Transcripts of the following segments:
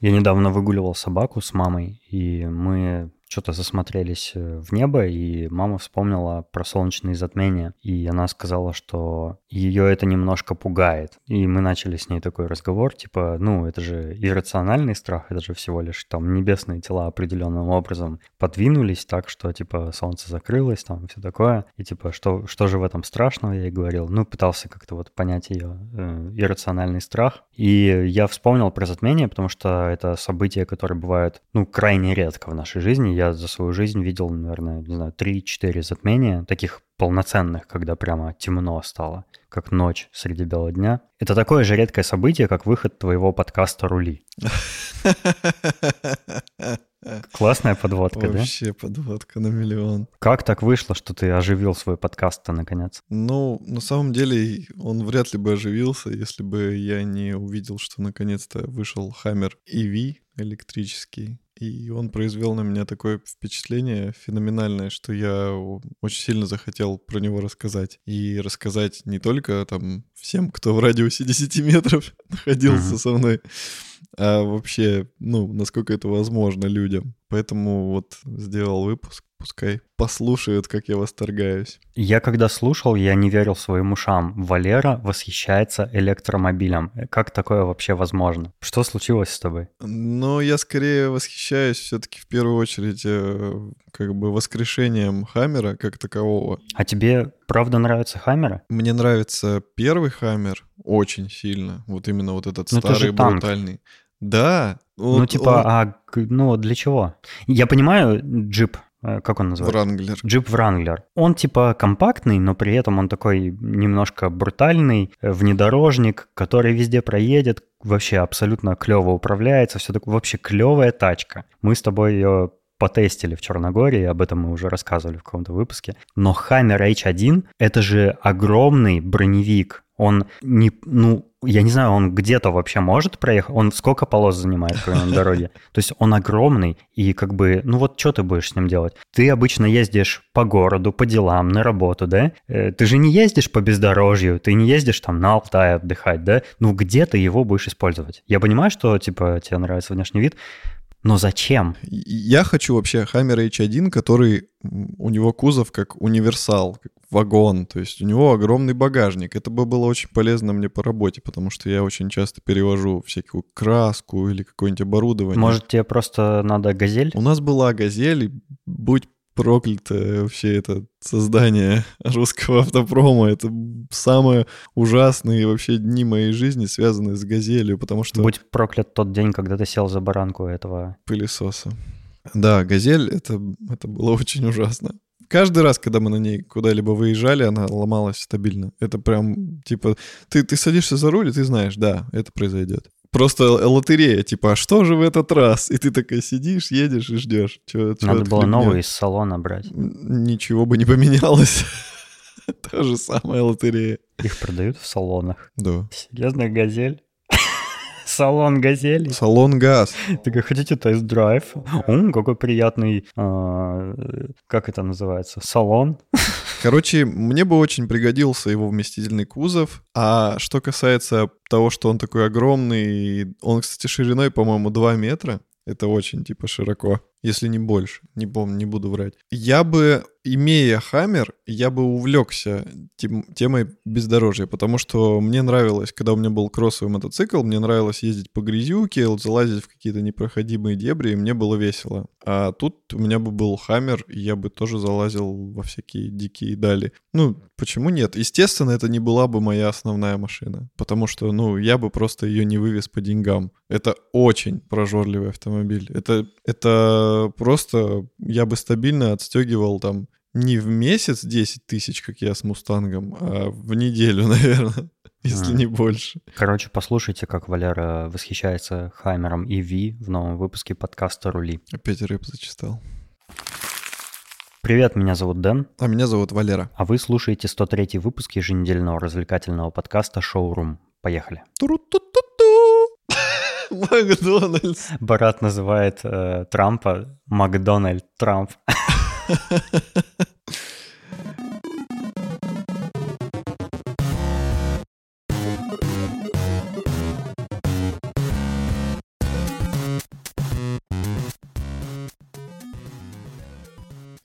Я недавно выгуливал собаку с мамой, и мы что-то засмотрелись э, в небо, и мама вспомнила про солнечные затмения, и она сказала, что ее это немножко пугает. И мы начали с ней такой разговор, типа, ну, это же иррациональный страх, это же всего лишь там небесные тела определенным образом подвинулись так, что, типа, солнце закрылось, там, все такое. И, типа, что, что же в этом страшного, я ей говорил. Ну, пытался как-то вот понять ее э, иррациональный страх. И я вспомнил про затмение, потому что это события, которые бывают, ну, крайне редко в нашей жизни я за свою жизнь видел, наверное, не знаю, 3-4 затмения, таких полноценных, когда прямо темно стало, как ночь среди бела дня. Это такое же редкое событие, как выход твоего подкаста «Рули». Классная подводка, да? Вообще подводка на миллион. Как так вышло, что ты оживил свой подкаст-то наконец? Ну, на самом деле, он вряд ли бы оживился, если бы я не увидел, что наконец-то вышел Hammer EV электрический. И он произвел на меня такое впечатление феноменальное, что я очень сильно захотел про него рассказать. И рассказать не только там всем, кто в радиусе 10 метров находился uh-huh. со мной, а вообще, ну, насколько это возможно людям. Поэтому вот сделал выпуск. Пускай послушают, как я восторгаюсь. Я когда слушал, я не верил своим ушам. Валера восхищается электромобилем. Как такое вообще возможно? Что случилось с тобой? Ну, я скорее восхищаюсь все-таки в первую очередь э, как бы воскрешением Хаммера как такового. А тебе правда нравятся Хаммеры? Мне нравится первый Хаммер очень сильно. Вот именно вот этот Но ну, старый брутальный. Да. Вот ну, типа, он... а ну для чего? Я понимаю, джип как он называется? Вранглер. Джип Вранглер. Он типа компактный, но при этом он такой немножко брутальный, э, внедорожник, который везде проедет, вообще абсолютно клево управляется, все такое, вообще клевая тачка. Мы с тобой ее потестили в Черногории, об этом мы уже рассказывали в каком-то выпуске. Но Hammer H1 — это же огромный броневик. Он не, ну, я не знаю, он где-то вообще может проехать? Он сколько полос занимает на дороге? То есть он огромный, и как бы, ну вот что ты будешь с ним делать? Ты обычно ездишь по городу, по делам, на работу, да? Э, ты же не ездишь по бездорожью, ты не ездишь там на Алтай отдыхать, да? Ну где ты его будешь использовать? Я понимаю, что, типа, тебе нравится внешний вид, но зачем? Я хочу вообще Hammer H1, который у него кузов как универсал, как вагон, то есть у него огромный багажник. Это бы было очень полезно мне по работе, потому что я очень часто перевожу всякую краску или какое-нибудь оборудование. Может, тебе просто надо газель? У нас была газель, и будь проклято вообще это создание русского автопрома. Это самые ужасные вообще дни моей жизни, связанные с газелью, потому что... Будь проклят тот день, когда ты сел за баранку этого... Пылесоса. Да, газель, это, это было очень ужасно. Каждый раз, когда мы на ней куда-либо выезжали, она ломалась стабильно. Это прям, типа, ты, ты садишься за руль, и ты знаешь, да, это произойдет просто лотерея, типа, а что же в этот раз? И ты такая сидишь, едешь и ждешь. Чё, чё Надо было новый из салона брать. Ничего бы не поменялось. Та же самая лотерея. Их продают в салонах. Да. Серьезно, газель? Салон «Газели». Салон «Газ». Так, хотите тест-драйв? Какой приятный, а, как это называется, салон. Короче, мне бы очень пригодился его вместительный кузов. А что касается того, что он такой огромный, он, кстати, шириной, по-моему, 2 метра. Это очень, типа, широко если не больше, не помню, не буду врать. Я бы, имея Хаммер, я бы увлекся тем, темой бездорожья, потому что мне нравилось, когда у меня был кроссовый мотоцикл, мне нравилось ездить по грязюке, залазить в какие-то непроходимые дебри, и мне было весело. А тут у меня бы был Хаммер, и я бы тоже залазил во всякие дикие дали. Ну, почему нет? Естественно, это не была бы моя основная машина, потому что, ну, я бы просто ее не вывез по деньгам. Это очень прожорливый автомобиль. Это, это просто я бы стабильно отстегивал там не в месяц 10 тысяч, как я с Мустангом, а в неделю, наверное, если а. не больше. Короче, послушайте, как Валера восхищается Хаймером и Ви в новом выпуске подкаста «Рули». Опять рэп зачитал. Привет, меня зовут Дэн. А меня зовут Валера. А вы слушаете 103 выпуск еженедельного развлекательного подкаста «Шоурум». Поехали. Туру-ту-ту. Макдональдс. Барат называет э, Трампа Макдональд Трамп.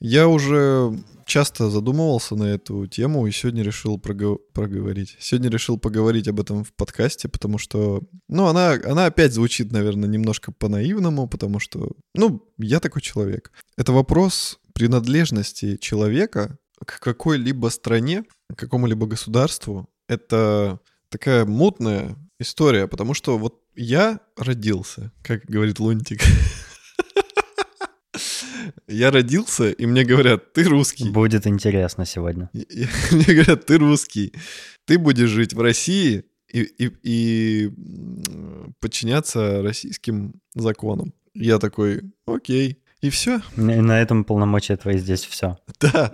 Я уже часто задумывался на эту тему и сегодня решил прогов- проговорить. Сегодня решил поговорить об этом в подкасте, потому что, ну, она, она опять звучит, наверное, немножко по-наивному, потому что, ну, я такой человек. Это вопрос принадлежности человека к какой-либо стране, к какому-либо государству. Это такая мутная история, потому что вот я родился, как говорит Лунтик. Я родился, и мне говорят, ты русский. Будет интересно сегодня. И- и Мне говорят, ты русский. Ты будешь жить в России и, и, и подчиняться российским законам. Я такой, окей. И все. На на этом полномочия твои здесь все. Да.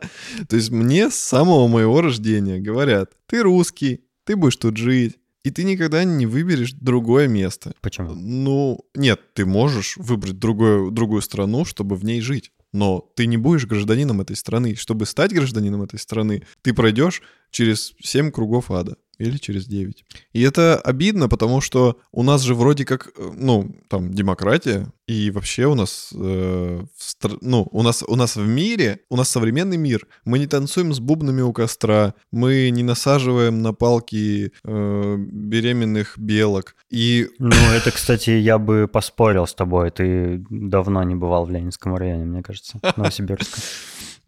То есть мне с самого моего рождения говорят, ты русский, ты будешь тут жить, и ты никогда не выберешь другое место. Почему? Ну, нет, ты можешь выбрать другую, другую страну, чтобы в ней жить. Но ты не будешь гражданином этой страны. Чтобы стать гражданином этой страны, ты пройдешь через 7 кругов ада. Или через 9. И это обидно, потому что у нас же вроде как, э, ну, там, демократия, и вообще у нас, э, стр- ну, у нас, у нас в мире, у нас современный мир. Мы не танцуем с бубнами у костра, мы не насаживаем на палки э, беременных белок. И Ну, это, кстати, я бы поспорил с тобой. Ты давно не бывал в Ленинском районе, мне кажется, Новосибирска.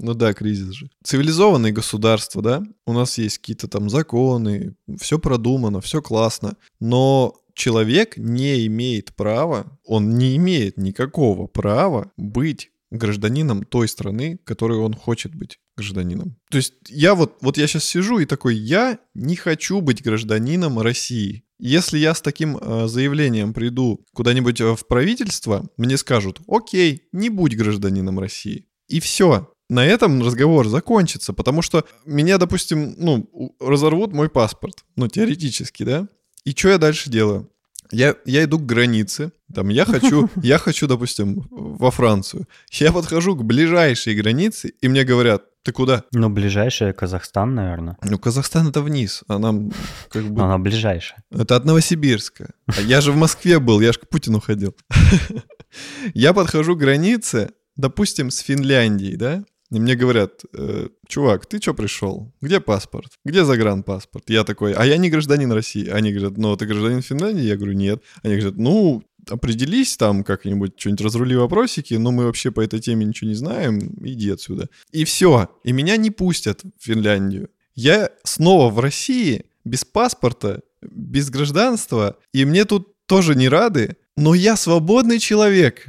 Ну да, кризис же. Цивилизованные государства, да, у нас есть какие-то там законы, все продумано, все классно, но человек не имеет права, он не имеет никакого права быть гражданином той страны, которой он хочет быть гражданином. То есть я вот, вот я сейчас сижу и такой, я не хочу быть гражданином России. Если я с таким э, заявлением приду куда-нибудь э, в правительство, мне скажут, окей, не будь гражданином России. И все. На этом разговор закончится, потому что меня, допустим, ну, разорвут мой паспорт, ну, теоретически, да? И что я дальше делаю? Я, я иду к границе, там, я хочу, я хочу, допустим, во Францию. Я подхожу к ближайшей границе, и мне говорят, ты куда? Ну, ближайшая Казахстан, наверное. Ну, Казахстан это вниз, а нам как бы... Она ближайшая. Это от Новосибирска. А я же в Москве был, я же к Путину ходил. Я подхожу к границе, допустим, с Финляндией, да? И мне говорят, «Э, чувак, ты что пришел? Где паспорт? Где загранпаспорт? Я такой, а я не гражданин России. Они говорят, ну, ты гражданин Финляндии? Я говорю, нет. Они говорят, ну, определись там как-нибудь, что-нибудь разрули вопросики, но мы вообще по этой теме ничего не знаем, иди отсюда. И все, и меня не пустят в Финляндию. Я снова в России, без паспорта, без гражданства, и мне тут тоже не рады, но я свободный человек.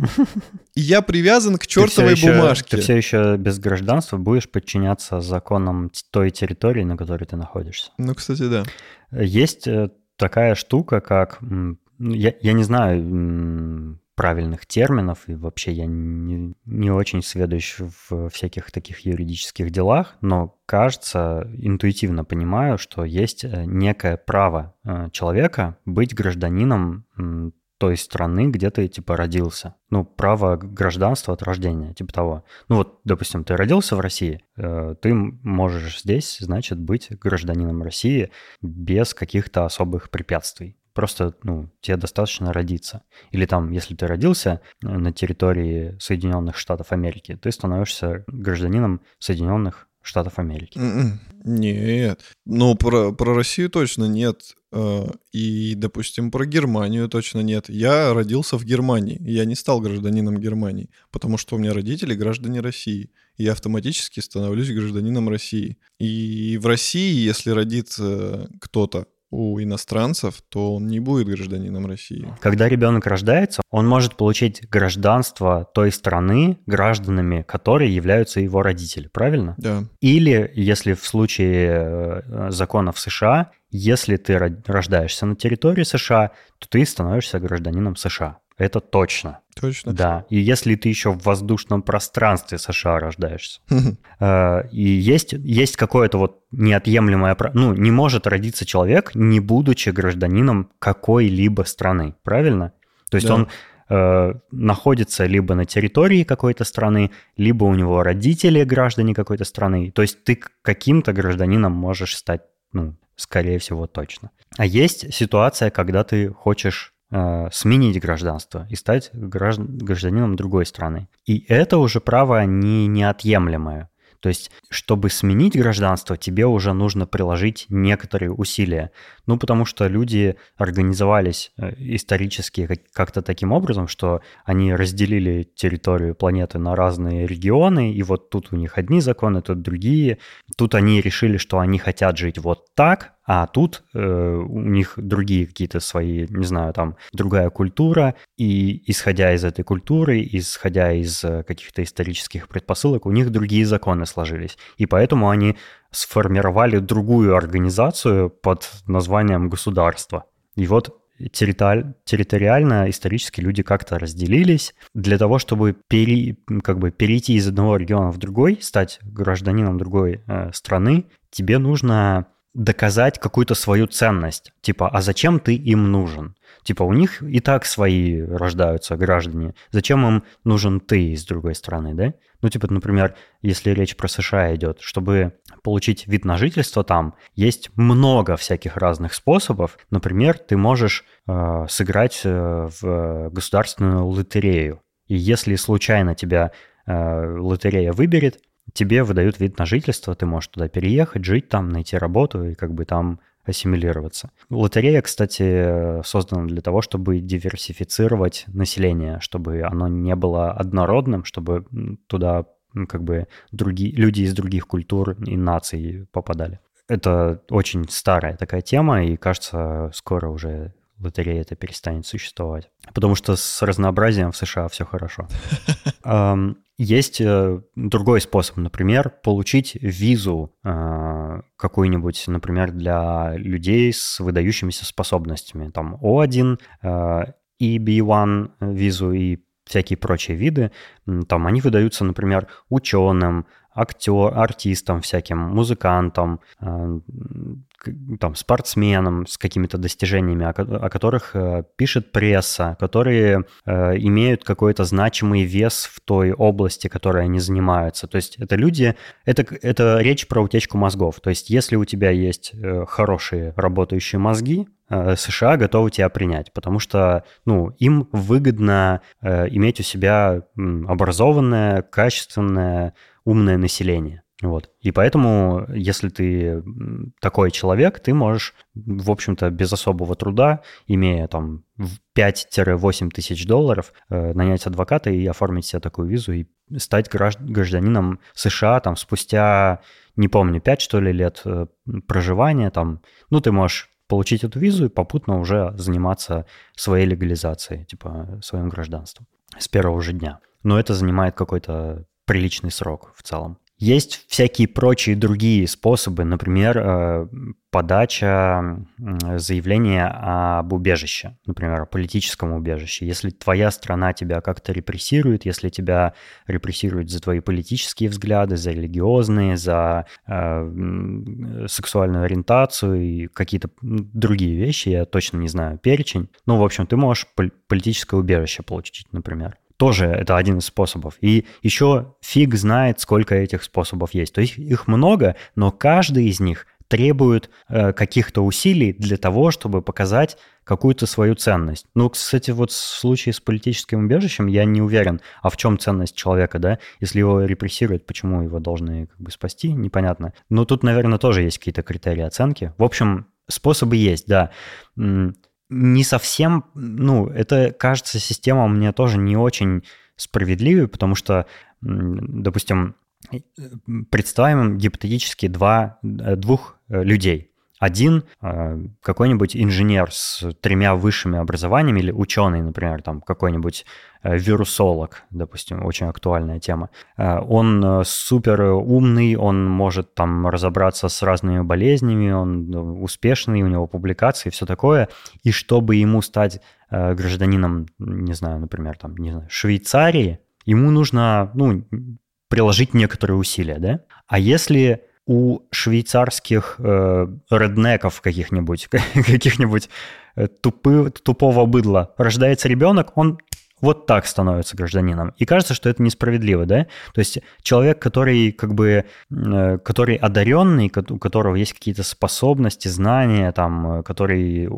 И я привязан к чертовой ты еще, бумажке. Ты все еще без гражданства будешь подчиняться законам той территории, на которой ты находишься. Ну, кстати, да. Есть э, такая штука, как... ну, Я, я не знаю правильных терминов, и вообще я не, не очень сведущ в всяких таких юридических делах, но кажется, интуитивно понимаю, что есть э, некое право э, человека быть гражданином той страны, где ты, типа, родился. Ну, право гражданства от рождения, типа того. Ну вот, допустим, ты родился в России, э, ты можешь здесь, значит, быть гражданином России без каких-то особых препятствий. Просто, ну, тебе достаточно родиться. Или там, если ты родился э, на территории Соединенных Штатов Америки, ты становишься гражданином Соединенных Штатов Америки. М-м. Нет. Ну, про, про Россию точно нет. Э, И, допустим, про Германию точно нет. Я родился в Германии. Я не стал гражданином Германии, потому что у меня родители граждане России. И я автоматически становлюсь гражданином России. И в России, если родится кто-то у иностранцев, то он не будет гражданином России. Когда ребенок рождается, он может получить гражданство той страны, гражданами которой являются его родители, правильно? Да. Или, если в случае э, законов США, если ты ро- рождаешься на территории США, то ты становишься гражданином США. Это точно. Точно. Да. И если ты еще в воздушном пространстве США рождаешься, э, и есть, есть какое-то вот неотъемлемое... Ну, не может родиться человек, не будучи гражданином какой-либо страны, правильно? То есть Да. он э, находится либо на территории какой-то страны, либо у него родители граждане какой-то страны. То есть ты каким-то гражданином можешь стать, ну, скорее всего, точно. А есть ситуация, когда ты хочешь э, сменить гражданство и стать гражданином другой страны. И это уже право не неотъемлемое. То есть, чтобы сменить гражданство, тебе уже нужно приложить некоторые усилия. Ну, потому что люди организовались э, исторически как-то таким образом, что они разделили территорию планеты на разные регионы, и вот тут у них одни законы, тут другие. Тут они решили, что они хотят жить вот так, а тут э, у них другие какие-то свои, не знаю, там другая культура, и исходя из этой культуры, исходя из э, каких-то исторических предпосылок, у них другие законы сложились. И поэтому они сформировали другую организацию под названием государство. И вот территориально, исторически люди как-то разделились. Для того, чтобы пере, как бы перейти из одного региона в другой, стать гражданином другой э, страны, тебе нужно доказать какую-то свою ценность. Типа, а зачем ты им нужен? Типа, у них и так свои рождаются граждане. Зачем им нужен ты с другой стороны, да? Ну, типа, например, если речь про США идет, чтобы получить вид на жительство там, есть много всяких разных способов. Например, ты можешь э, сыграть э, в государственную лотерею. И если случайно тебя э, лотерея выберет, тебе выдают вид на жительство, ты можешь туда переехать, жить там, найти работу и как бы там ассимилироваться. Лотерея, кстати, создана для того, чтобы диверсифицировать население, чтобы оно не было однородным, чтобы туда как бы другие, люди из других культур и наций попадали. Это очень старая такая тема, и кажется, скоро уже лотерея это перестанет существовать. Потому что с разнообразием в США все хорошо. Есть э, другой способ, например, получить визу э, какую-нибудь, например, для людей с выдающимися способностями. Там O1 и B1 визу и всякие прочие виды. Там они выдаются, например, ученым, актер, артистам всяким, музыкантам, э, там, спортсменам с какими-то достижениями, о, которых э, пишет пресса, которые э, имеют какой-то значимый вес в той области, которой они занимаются. То есть это люди, это, это речь про утечку мозгов. То есть если у тебя есть хорошие работающие мозги, США готовы тебя принять, потому что ну, им выгодно иметь у себя образованное, качественное, умное население. Вот. И поэтому, если ты такой человек, ты можешь, в общем-то, без особого труда, имея там 5-8 тысяч долларов, э, нанять адвоката и оформить себе такую визу и стать гражданином США там спустя, не помню, 5 что ли лет э, проживания там. Ну, ты можешь получить эту визу и попутно уже заниматься своей легализацией, типа своим гражданством с первого же дня. Но это занимает какой-то приличный срок в целом. Есть всякие прочие другие способы, например, э, подача заявления об убежище, например, о политическом убежище. Если твоя страна тебя как-то репрессирует, если тебя репрессируют за твои политические взгляды, за религиозные, за э, сексуальную ориентацию и какие-то другие вещи, я точно не знаю перечень. Ну, в общем, ты можешь политическое убежище получить, например тоже это один из способов. И еще фиг знает, сколько этих способов есть. То есть их много, но каждый из них требует э, каких-то усилий для того, чтобы показать какую-то свою ценность. Ну, кстати, вот в случае с политическим убежищем я не уверен, а в чем ценность человека, да? Если его репрессируют, почему его должны как бы спасти, непонятно. Но тут, наверное, тоже есть какие-то критерии оценки. В общем, способы есть, да не совсем, ну, это кажется система мне тоже не очень справедливой, потому что, допустим, представим гипотетически два, э, двух э, людей. Один э, какой-нибудь инженер с тремя высшими образованиями или ученый, например, там какой-нибудь э, вирусолог, допустим, очень актуальная тема. Э, он супер умный, он может там разобраться с разными болезнями, он успешный, у него публикации все такое. И чтобы ему стать гражданином, не знаю, например, там, не знаю, Швейцарии, ему нужно, ну, приложить некоторые усилия, да? А если у швейцарских э, реднеков каких-нибудь, каких-нибудь э, тупы, тупого быдла рождается ребенок, он вот так становится гражданином. И кажется, что это несправедливо, да? То есть человек, который как бы, э, который одаренный, у которого есть какие-то способности, знания, там, э, который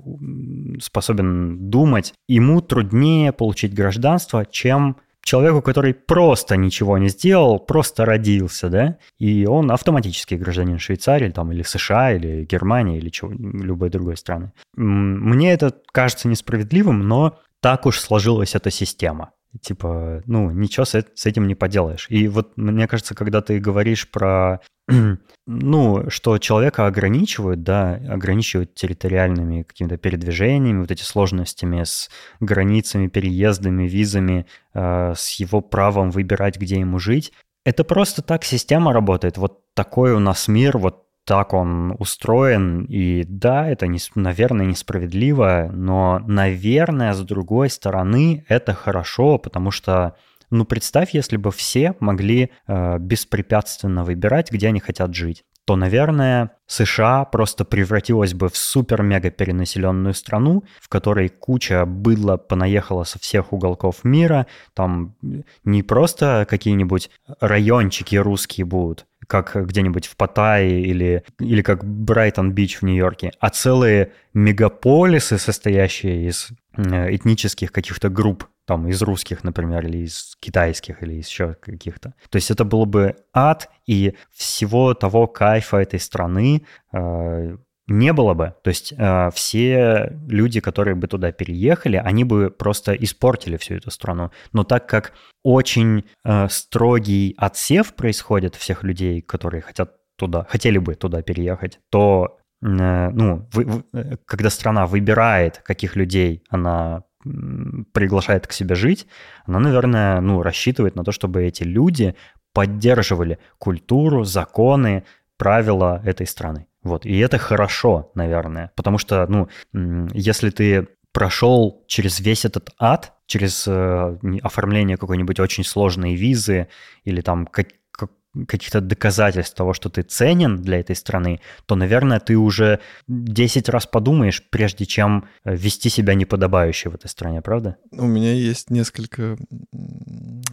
способен думать, ему труднее получить гражданство, чем человеку, который просто ничего не сделал, просто родился, да, и он автоматически гражданин Швейцарии, там, или США, или Германии, или чего, любой другой страны. Мне это кажется несправедливым, но так уж сложилась эта система. Типа, ну, ничего с, с этим не поделаешь. И вот мне кажется, когда ты говоришь про, ну, что человека ограничивают, да, ограничивают территориальными какими-то передвижениями, вот эти сложностями с границами, переездами, визами, э, с его правом выбирать, где ему жить, это просто так система работает. Вот такой у нас мир, вот так он устроен, и да, это, не, наверное, несправедливо, но, наверное, с другой стороны, это хорошо, потому что, ну, представь, если бы все могли э, беспрепятственно выбирать, где они хотят жить то, наверное, США просто превратилась бы в супер-мега перенаселенную страну, в которой куча быдла понаехала со всех уголков мира. Там не просто какие-нибудь райончики русские будут, как где-нибудь в Паттайе или, или как Брайтон-Бич в Нью-Йорке, а целые мегаполисы, состоящие из э, этнических каких-то групп, там из русских, например, или из китайских, или еще каких-то. То есть это было бы ад, и всего того кайфа этой страны э, не было бы. То есть э, все люди, которые бы туда переехали, они бы просто испортили всю эту страну. Но так как очень э, строгий отсев происходит всех людей, которые хотят туда, хотели бы туда переехать, то э, ну, вы, вы, э, когда страна выбирает, каких людей она приглашает к себе жить, она, наверное, ну, рассчитывает на то, чтобы эти люди поддерживали культуру, законы, правила этой страны. Вот. И это хорошо, наверное, потому что, ну, если ты прошел через весь этот ад, через э, оформление какой-нибудь очень сложной визы или там как, каких-то доказательств того, что ты ценен для этой страны, то, наверное, ты уже 10 раз подумаешь, прежде чем вести себя неподобающе в этой стране, правда? У меня есть несколько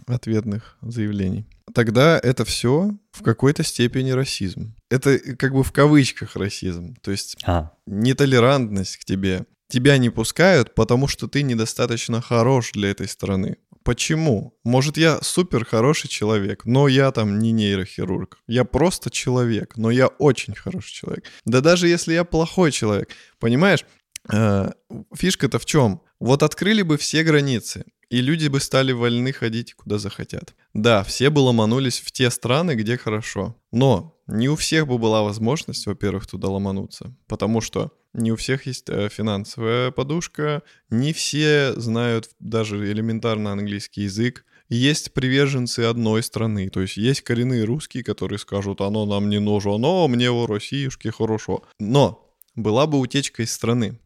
ответных заявлений. Тогда это все в какой-то степени расизм. Это э, как бы в кавычках расизм. То есть а. нетолерантность к тебе. Тебя не пускают, потому что ты недостаточно хорош для этой страны. Почему? Может, я супер хороший человек, но я там не нейрохирург. Я просто человек, но я очень хороший человек. Да даже если я плохой человек, понимаешь? Э, фишка-то в чем? Вот открыли бы все границы, и люди бы стали вольны ходить куда захотят. Да, все бы ломанулись в те страны, где хорошо. Но не у всех бы была возможность, во-первых, туда ломануться, потому что не у всех есть э, финансовая подушка, не все знают даже элементарно английский язык. Есть приверженцы одной страны, то есть есть коренные русские, которые скажут, оно нам не нужно, но мне в Россиюшке хорошо. Но была бы утечка из страны.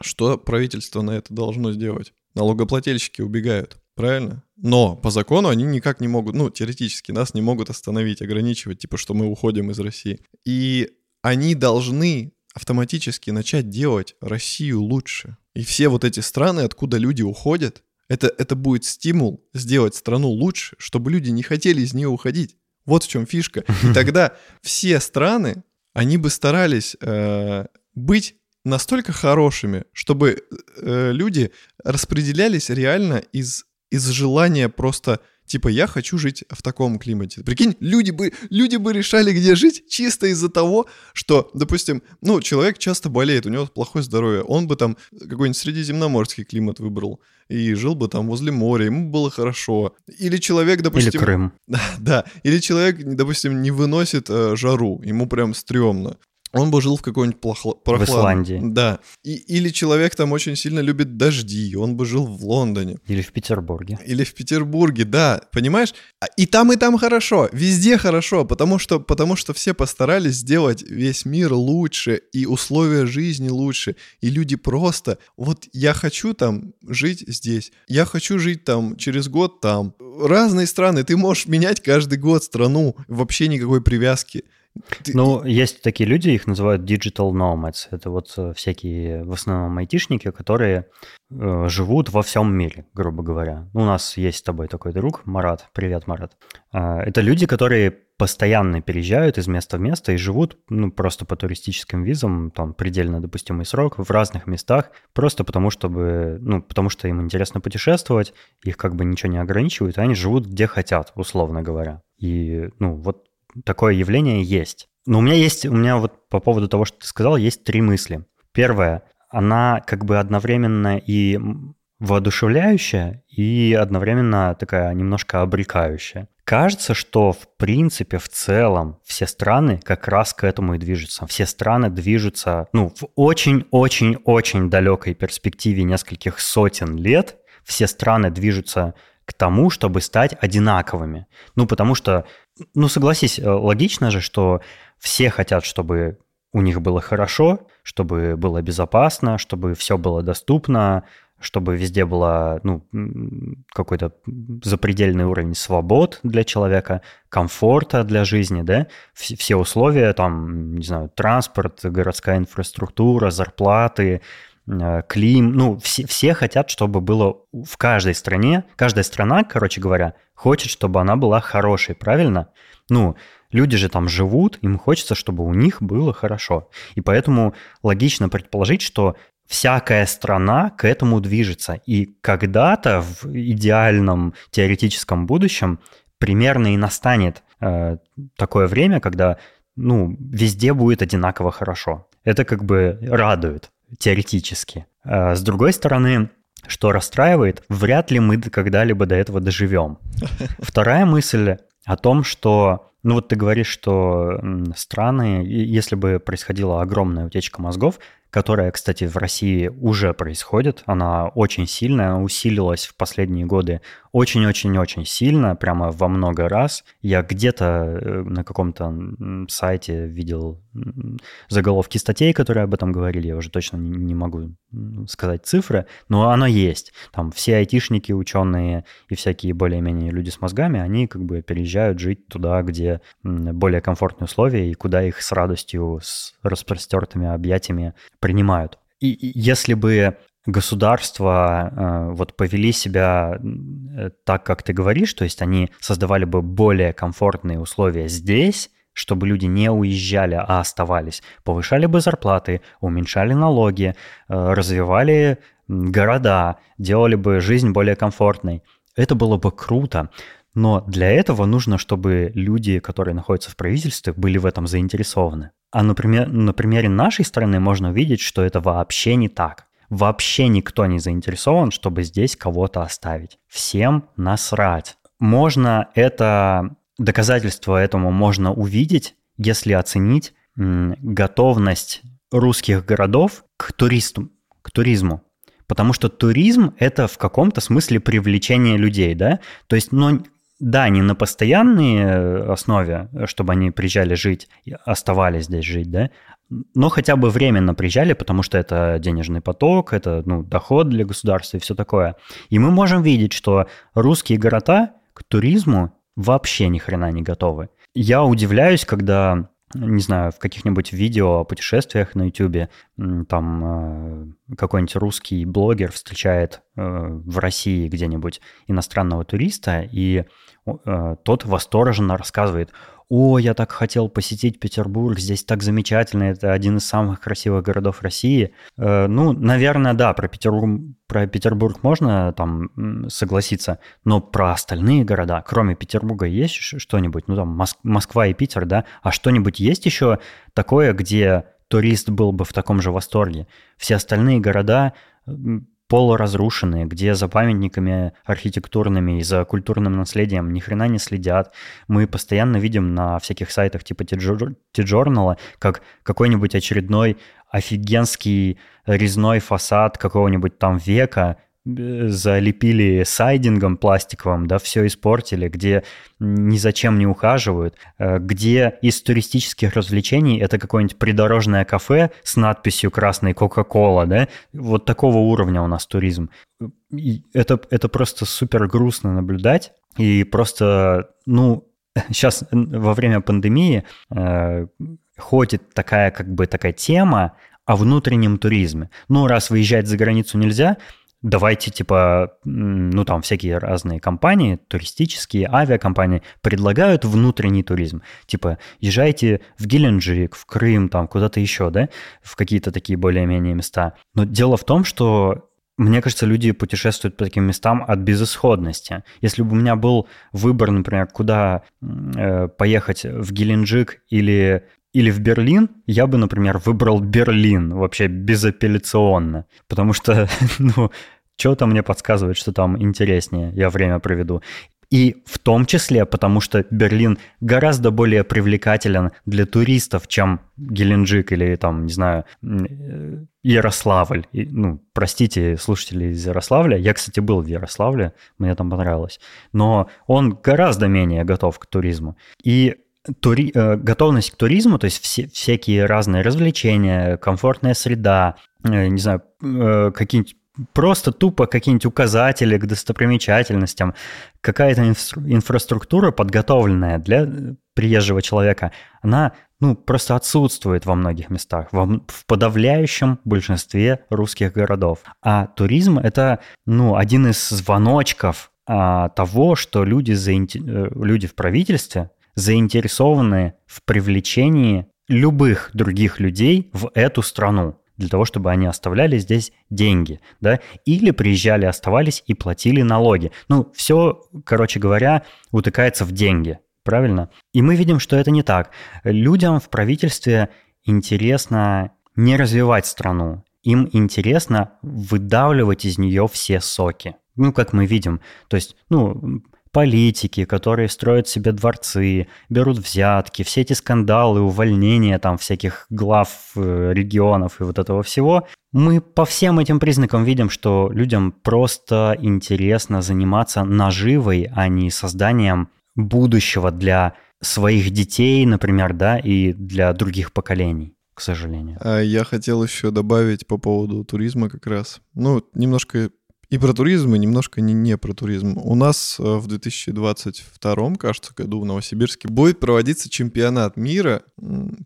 Что правительство на это должно сделать? Налогоплательщики убегают, правильно? Но по закону они никак не могут, ну, теоретически нас не могут остановить, ограничивать, типа, что мы уходим из России. И они должны автоматически начать делать Россию лучше. И все вот эти страны, откуда люди уходят, это, это будет стимул сделать страну лучше, чтобы люди не хотели из нее уходить. Вот в чем фишка. И тогда все страны, они бы старались э, быть настолько хорошими, чтобы э, люди распределялись реально из, из желания просто Типа, я хочу жить в таком климате. Прикинь, люди бы, люди бы решали, где жить, чисто из-за того, что, допустим, ну, человек часто болеет, у него плохое здоровье, он бы там какой-нибудь средиземноморский климат выбрал и жил бы там возле моря, ему было хорошо. Или человек, допустим... Или Крым. Да. Или человек, допустим, не выносит э, жару, ему прям стрёмно он бы жил в какой-нибудь прохла- В Исландии. Да. И, или человек там очень сильно любит дожди, он бы жил в Лондоне. Или в Петербурге. Или в Петербурге, да. Понимаешь? А, и там, и там хорошо. Везде хорошо, потому что, потому что все постарались сделать весь мир лучше, и условия жизни лучше. И люди просто... Вот я хочу там жить здесь, я хочу жить там через год там. Разные страны, ты можешь менять каждый год страну, вообще никакой привязки Ну, есть такие люди, их называют digital nomads. Это вот э, всякие, в основном, айтишники, которые э, живут во всем мире, грубо говоря. У нас есть с тобой такой друг, Марат. Привет, Марат. Э, это люди, которые постоянно переезжают из места в место и живут ну, просто по туристическим визам, там предельно допустимый срок в разных местах, просто потому, чтобы, ну, потому что им интересно путешествовать, их как бы ничего не ограничивает, и они живут где хотят, условно говоря. И, ну, вот такое явление есть. Но у меня есть, у меня вот по поводу того, что ты сказал, есть три мысли. Первое, она как бы одновременно и воодушевляющая, и одновременно такая немножко обрекающая. Кажется, что в принципе, в целом, все страны как раз к этому и движутся. Все страны движутся, ну, в очень-очень-очень далекой перспективе нескольких сотен лет, все страны движутся к тому, чтобы стать одинаковыми. Ну, потому что, ну, согласись, э, логично же, что все хотят, чтобы у них было хорошо, чтобы было безопасно, чтобы все было доступно, чтобы везде было ну, какой-то запредельный уровень свобод для человека, комфорта для жизни, да, все условия, там, не знаю, транспорт, городская инфраструктура, зарплаты, клим, ну, все, все хотят, чтобы было в каждой стране, каждая страна, короче говоря, хочет, чтобы она была хорошей, правильно? Ну, люди же там живут, им хочется, чтобы у них было хорошо. И поэтому логично предположить, что всякая страна к этому движется. И когда-то в идеальном теоретическом будущем примерно и настанет э, такое время, когда ну, везде будет одинаково хорошо. Это как бы радует теоретически. А с другой стороны, что расстраивает, вряд ли мы когда-либо до этого доживем. Вторая мысль о том, что, ну вот ты говоришь, что страны, если бы происходила огромная утечка мозгов, которая, кстати, в России уже происходит. Она очень сильная, усилилась в последние годы очень-очень-очень сильно, прямо во много раз. Я где-то э, на каком-то сайте видел заголовки статей, которые об этом говорили. Я уже точно не могу сказать цифры, но оно есть. Там все айтишники, ученые и всякие более-менее люди с мозгами, они как бы переезжают жить туда, где более комфортные условия и куда их с радостью, с распростертыми объятиями принимают. И если бы государства э, вот повели себя э, так, как ты говоришь, то есть они создавали бы более комфортные условия здесь, чтобы люди не уезжали, а оставались, повышали бы зарплаты, уменьшали налоги, э, развивали города, делали бы жизнь более комфортной. Это было бы круто. Но для этого нужно, чтобы люди, которые находятся в правительстве, были в этом заинтересованы. А например, на примере нашей страны можно увидеть, что это вообще не так. Вообще никто не заинтересован, чтобы здесь кого-то оставить. Всем насрать. Можно это, доказательство этому можно увидеть, если оценить готовность русских городов к туристу, к туризму. Потому что туризм – это в каком-то смысле привлечение людей, да? То есть, ну, да, не на постоянной э, основе, чтобы они приезжали жить, оставались здесь жить, да, но хотя бы временно приезжали, потому что это денежный поток, это ну, доход для государства и все такое. И мы можем видеть, что русские города к туризму вообще ни хрена не готовы. Я удивляюсь, когда не знаю, в каких-нибудь видео о путешествиях на YouTube, там э, какой-нибудь русский блогер встречает э, в России где-нибудь иностранного туриста, и э, тот восторженно рассказывает, о, я так хотел посетить Петербург, здесь так замечательно, это один из самых красивых городов России. Э, ну, наверное, да, про Петербург, про Петербург можно там согласиться, но про остальные города, кроме Петербурга, есть что-нибудь? Ну, там Моск- Москва и Питер, да? А что-нибудь есть еще такое, где турист был бы в таком же восторге? Все остальные города полуразрушенные, где за памятниками архитектурными и за культурным наследием ни хрена не следят. Мы постоянно видим на всяких сайтах типа T-Journal, как какой-нибудь очередной офигенский резной фасад какого-нибудь там века залепили сайдингом пластиковым, да, все испортили, где ни зачем не ухаживают, э, где из туристических развлечений это какое-нибудь придорожное кафе с надписью «Красный Кока-Кола», да, вот такого уровня у нас туризм. И это, это просто супер грустно наблюдать, и просто, ну, сейчас во время пандемии э, ходит такая как бы такая тема о внутреннем туризме. Ну, раз выезжать за границу нельзя, давайте, типа, ну, там всякие разные компании, туристические, авиакомпании предлагают внутренний туризм. Типа, езжайте в Геленджик, в Крым, там, куда-то еще, да, в какие-то такие более-менее места. Но дело в том, что мне кажется, люди путешествуют по таким местам от безысходности. Если бы у меня был выбор, например, куда э, поехать в Геленджик или или в Берлин, я бы, например, выбрал Берлин вообще безапелляционно, потому что, ну, что-то мне подсказывает, что там интереснее я время проведу. И в том числе, потому что Берлин гораздо более привлекателен для туристов, чем Геленджик или там, не знаю, э, Ярославль. И, ну, простите, слушатели из Ярославля. Я, кстати, был в Ярославле, мне там понравилось. Но он гораздо менее готов к туризму. И тури... Э, готовность к туризму, то есть все, всякие разные развлечения, комфортная среда, э, не знаю, какие-нибудь просто тупо какие-нибудь указатели к достопримечательностям, какая-то инфра- инфраструктура, подготовленная для приезжего человека, она ну, просто отсутствует во многих местах, во, в подавляющем большинстве русских городов. А туризм – это ну, один из звоночков а, того, что люди, заинте... люди в правительстве заинтересованы в привлечении любых других людей в эту страну для того, чтобы они оставляли здесь деньги, да, или приезжали, оставались и платили налоги. Ну, все, короче говоря, утыкается в деньги, правильно? И мы видим, что это не так. Людям в правительстве интересно не развивать страну, им интересно выдавливать из нее все соки. Ну, как мы видим. То есть, ну, политики, которые строят себе дворцы, берут взятки, все эти скандалы, увольнения там всяких глав э, регионов и вот этого всего, мы по всем этим признакам видим, что людям просто интересно заниматься наживой, а не созданием будущего для своих детей, например, да, и для других поколений к сожалению. А я хотел еще добавить по поводу туризма как раз. Ну, немножко и про туризм, и немножко не, не про туризм. У нас э, в 2022, кажется, году в Новосибирске будет проводиться чемпионат мира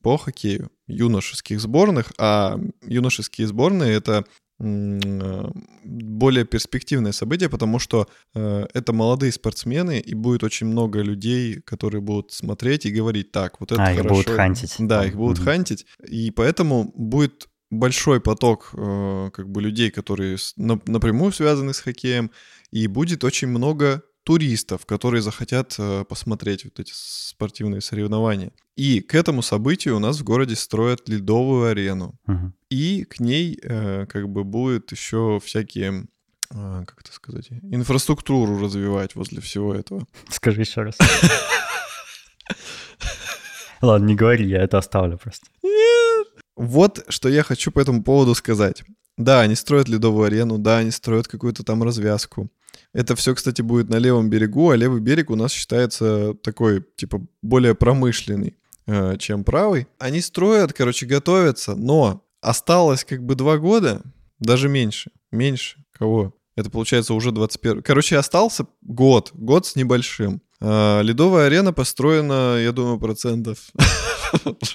по хоккею юношеских сборных, а юношеские сборные — это э, более перспективное событие, потому что э, это молодые спортсмены, и будет очень много людей, которые будут смотреть и говорить, так, вот это а, хорошо. их будут хантить. Да, их будут mm-hmm. хантить, и поэтому будет большой поток э, как бы людей, которые с, на, напрямую связаны с хоккеем, и будет очень много туристов, которые захотят э, посмотреть вот эти спортивные соревнования. И к этому событию у нас в городе строят ледовую арену. Угу. И к ней э, как бы будет еще всякие э, как это сказать, инфраструктуру развивать возле всего этого. Скажи еще раз. Ладно, не говори, я это оставлю просто. Вот что я хочу по этому поводу сказать. Да, они строят ледовую арену, да, они строят какую-то там развязку. Это все, кстати, будет на левом берегу, а левый берег у нас считается такой, типа, более промышленный, э, чем правый. Они строят, короче, готовятся, но осталось как бы два года, даже меньше, меньше. Кого? Это получается уже 21. Короче, остался год, год с небольшим. Э, ледовая арена построена, я думаю, процентов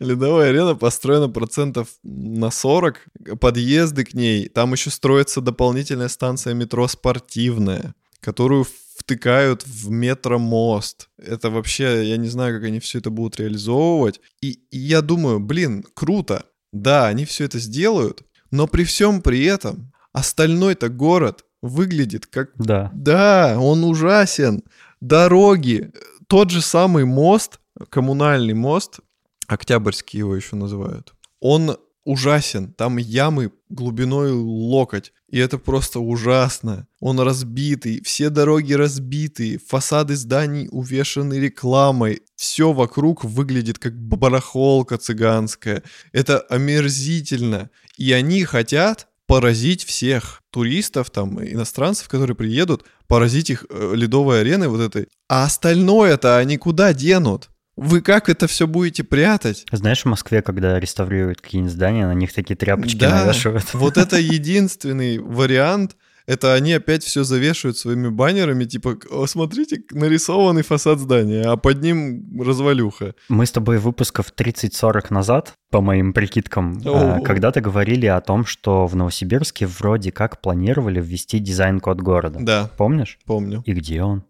Ледовая арена построена процентов на 40. Подъезды к ней. Там еще строится дополнительная станция метро спортивная, которую втыкают в метромост. Это вообще, я не знаю, как они все это будут реализовывать. И, и я думаю, блин, круто. Да, они все это сделают, но при всем при этом остальной-то город выглядит как... Да. Да, он ужасен. Дороги, тот же самый мост, коммунальный мост, Октябрьский его еще называют, он ужасен. Там ямы глубиной локоть. И это просто ужасно. Он разбитый, все дороги разбиты, фасады зданий увешаны рекламой. Все вокруг выглядит как барахолка цыганская. Это омерзительно. И они хотят поразить всех туристов, там, иностранцев, которые приедут, поразить их э, ледовой ареной вот этой. А остальное-то они куда денут? Вы как это все будете прятать? Знаешь, в Москве, когда реставрируют какие-нибудь здания, на них такие тряпочки да, навешивают. Вот это единственный вариант, Это они опять все завешивают своими баннерами, типа, О, смотрите, нарисованный фасад здания, а под ним развалюха. Мы с тобой выпусков 30-40 назад, по моим прикидкам, э, когда-то говорили о том, что в Новосибирске вроде как планировали ввести дизайн-код города. Да. Помнишь? Помню. И где он?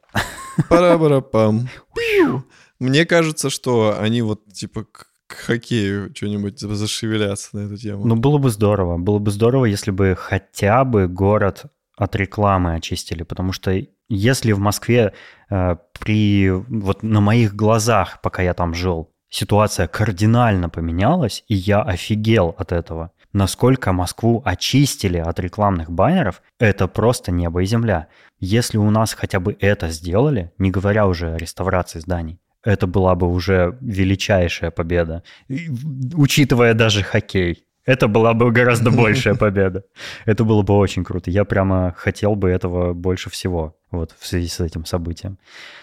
Пара-пара-пам. Мне кажется, что они вот типа к хоккею что-нибудь зашевелятся на эту тему. Ну, было бы здорово. Было бы здорово, если бы хотя бы город от рекламы очистили, потому что если в Москве э, при вот на моих глазах, пока я там жил, ситуация кардинально поменялась, и я офигел от этого. Насколько Москву очистили от рекламных баннеров, это просто небо и земля. Если у нас хотя бы это сделали, не говоря уже о реставрации зданий, это была бы уже величайшая победа, учитывая даже хоккей. Это была бы гораздо большая победа. Это было бы очень круто. Я прямо хотел бы этого больше всего вот в связи с этим событием.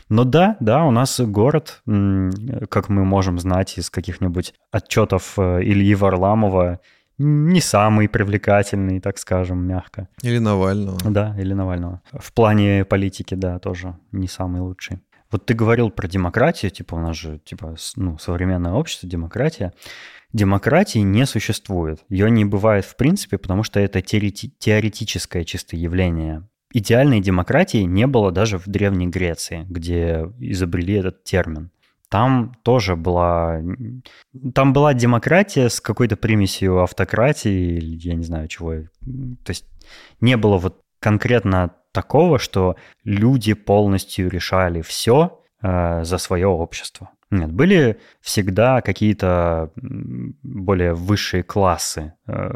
Но да, да, у нас город, как мы можем знать из каких-нибудь отчетов э, Ильи Варламова, не самый привлекательный, так скажем, мягко. Или Навального. Да, или Навального. В плане политики, да, тоже не самый лучший. Вот ты говорил про демократию, типа у нас же типа ну, современное общество, демократия. Демократии не существует. Ее не бывает в принципе, потому что это теорети- теоретическое чисто явление. Идеальной демократии не было даже в Древней Греции, где изобрели этот термин. Там тоже была... Там была демократия с какой-то примесью автократии, или я не знаю чего. То есть не было вот конкретно такого, что люди полностью решали все э, за свое общество. Нет, были всегда какие-то более высшие классы э,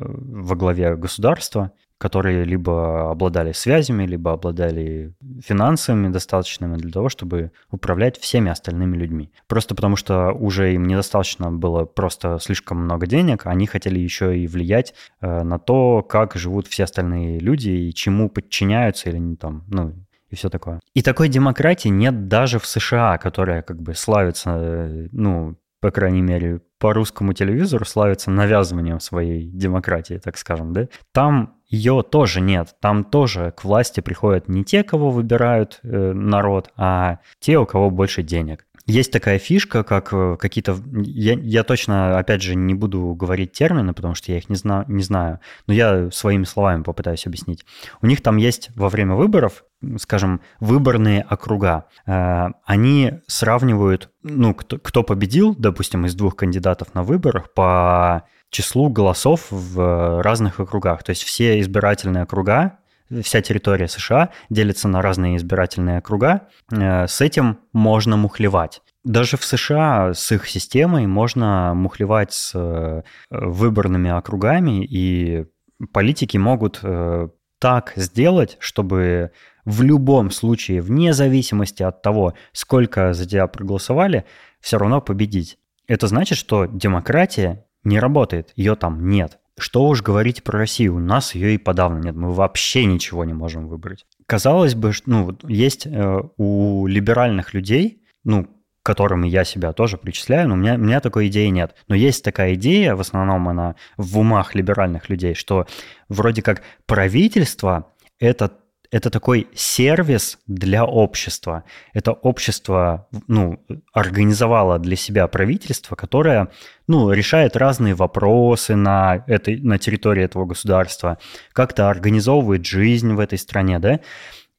во главе государства, которые либо обладали связями, либо обладали финансами достаточными для того, чтобы управлять всеми остальными людьми. Просто потому что уже им недостаточно было просто слишком много денег, они хотели еще и влиять э, на то, как живут все остальные люди и чему подчиняются или там, ну, и все такое. И такой демократии нет даже в США, которая как бы славится, э, ну, по крайней мере, по русскому телевизору славится навязыванием своей демократии, так скажем, да? Там ее тоже нет. Там тоже к власти приходят не те, кого выбирают э, народ, а те, у кого больше денег. Есть такая фишка, как э, какие-то... Я, я точно, опять же, не буду говорить термины, потому что я их не, зна, не знаю, но я своими словами попытаюсь объяснить. У них там есть во время выборов, скажем, выборные округа. Э, они сравнивают, ну, кто, кто победил, допустим, из двух кандидатов на выборах по числу голосов в разных округах. То есть все избирательные округа, вся территория США делится на разные избирательные округа. Э, с этим можно мухлевать. Даже в США с их системой можно мухлевать с э, выборными округами, и политики могут э, так сделать, чтобы в любом случае, вне зависимости от того, сколько за тебя проголосовали, все равно победить. Это значит, что демократия не работает, ее там нет. Что уж говорить про Россию, у нас ее и подавно нет, мы вообще ничего не можем выбрать. Казалось бы, ну, есть э, у либеральных людей, ну, к которым я себя тоже причисляю, но у меня, у меня такой идеи нет. Но есть такая идея, в основном она в умах либеральных людей, что вроде как правительство – это это такой сервис для общества. Это общество ну, организовало для себя правительство, которое ну, решает разные вопросы на, этой, на территории этого государства, как-то организовывает жизнь в этой стране, да,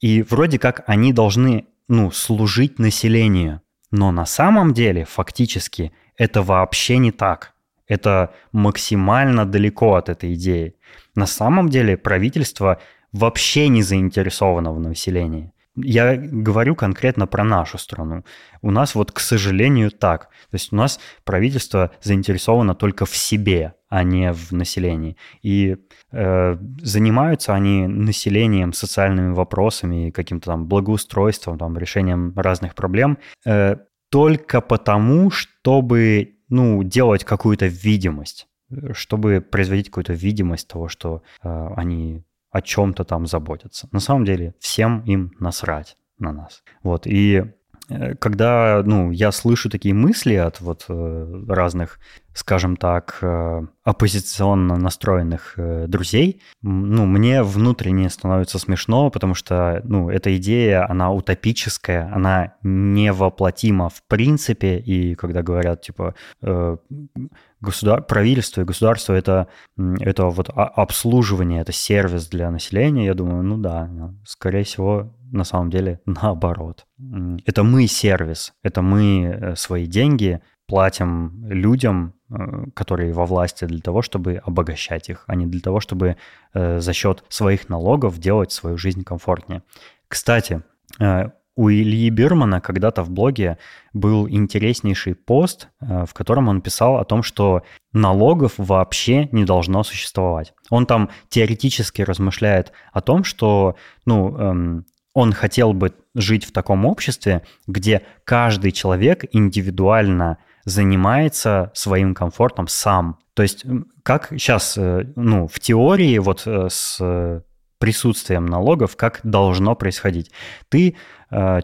и вроде как они должны ну, служить населению. Но на самом деле, фактически, это вообще не так. Это максимально далеко от этой идеи. На самом деле правительство вообще не заинтересовано в населении. Я говорю конкретно про нашу страну. У нас вот, к сожалению, так. То есть у нас правительство заинтересовано только в себе, а не в населении. И э, занимаются они населением, социальными вопросами, каким-то там благоустройством, там, решением разных проблем э, только потому, чтобы ну, делать какую-то видимость чтобы производить какую-то видимость того, что э, они о чем-то там заботятся. На самом деле всем им насрать на нас. Вот, и когда, ну, я слышу такие мысли от вот э, разных, скажем так, э, оппозиционно настроенных друзей, ну, мне внутренне становится смешно, потому что, ну, эта идея, она утопическая, она невоплотима в принципе, и когда говорят, типа, государ... правительство и государство это, это вот обслуживание, это сервис для населения, я думаю, ну да, скорее всего, на самом деле наоборот. Это мы сервис, это мы э, свои деньги платим людям, э, которые во власти для того, чтобы обогащать их, а не для того, чтобы э, за счет своих налогов делать свою жизнь комфортнее. Кстати, у Ильи Бирмана когда-то в блоге был интереснейший пост, в котором он писал о том, что налогов вообще не должно существовать. Он там теоретически размышляет о том, что ну, эм, он хотел бы жить в таком обществе, где каждый человек индивидуально занимается своим комфортом сам. То есть как сейчас, э, ну, в теории вот э, с присутствием налогов, как должно происходить. Ты э,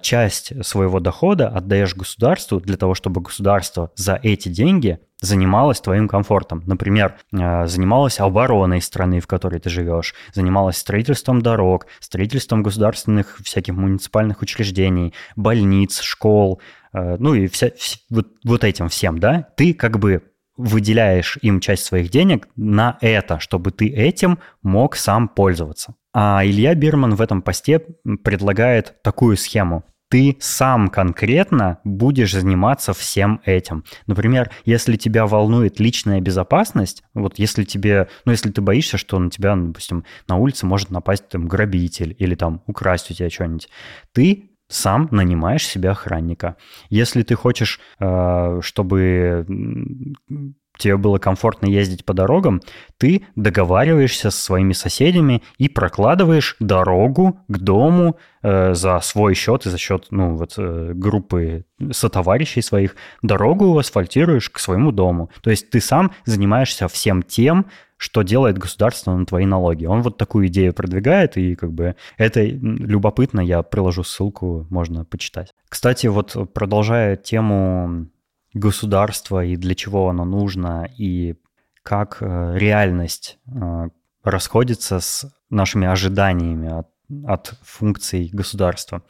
часть своего дохода отдаешь государству для того, чтобы государство за эти деньги занималась твоим комфортом. Например, э, занималась обороной страны, в которой ты живешь, занималась строительством дорог, строительством государственных всяких муниципальных учреждений, больниц, школ, э, ну и вся, вот, вот этим всем, да, ты как бы выделяешь им часть своих денег на это, чтобы ты этим мог сам пользоваться. А Илья Бирман в этом посте предлагает такую схему ты сам конкретно будешь заниматься всем этим. Например, если тебя волнует личная безопасность, вот если тебе, ну если ты боишься, что на тебя, допустим, на улице может напасть там грабитель или там украсть у тебя что-нибудь, ты сам нанимаешь себе охранника. Если ты хочешь, э, чтобы тебе было комфортно ездить по дорогам, ты договариваешься со своими соседями и прокладываешь дорогу к дому э, за свой счет и за счет ну, вот, э, группы сотоварищей своих. Дорогу асфальтируешь к своему дому. То есть ты сам занимаешься всем тем, что делает государство на твои налоги. Он вот такую идею продвигает, и как бы это любопытно, я приложу ссылку, можно почитать. Кстати, вот продолжая тему государство и для чего оно нужно, и как э, реальность э, расходится с нашими ожиданиями от, от функций государства.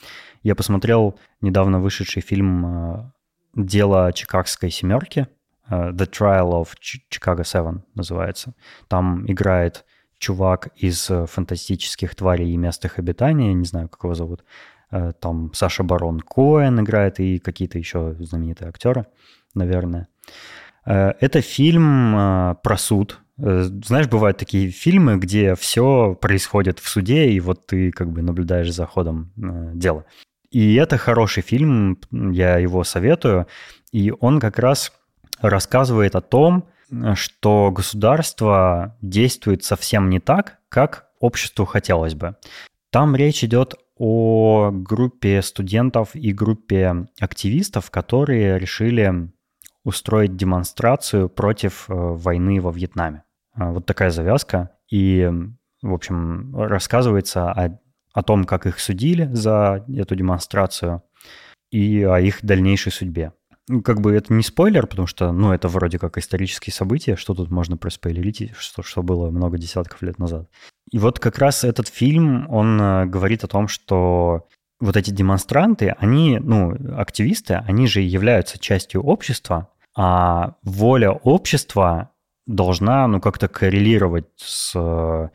Я посмотрел недавно вышедший фильм э, «Дело Чикагской семерки», «The Trial of Chicago Seven» называется. Там играет чувак из «Фантастических тварей и мест их обитания», не знаю, как его зовут, там Саша Барон Коэн играет и какие-то еще знаменитые актеры, наверное. Э, это фильм э, про суд. Знаешь, бывают такие фильмы, где все происходит в суде, и вот ты как бы наблюдаешь за ходом дела. И это хороший фильм, я его советую. И он как раз рассказывает о том, что государство действует совсем не так, как обществу хотелось бы. Там речь идет о группе студентов и группе активистов, которые решили устроить демонстрацию против э, войны во Вьетнаме. А, вот такая завязка. И, в общем, рассказывается о, о том, как их судили за эту демонстрацию и о их дальнейшей судьбе. Ну, как бы это не спойлер, потому что, ну, это вроде как исторические события, что тут можно проспойлерить, что, что было много десятков лет назад. И вот как раз этот фильм, он э, говорит о том, что вот эти демонстранты, они, ну, активисты, они же являются частью общества, а воля общества должна, ну, как-то коррелировать с э,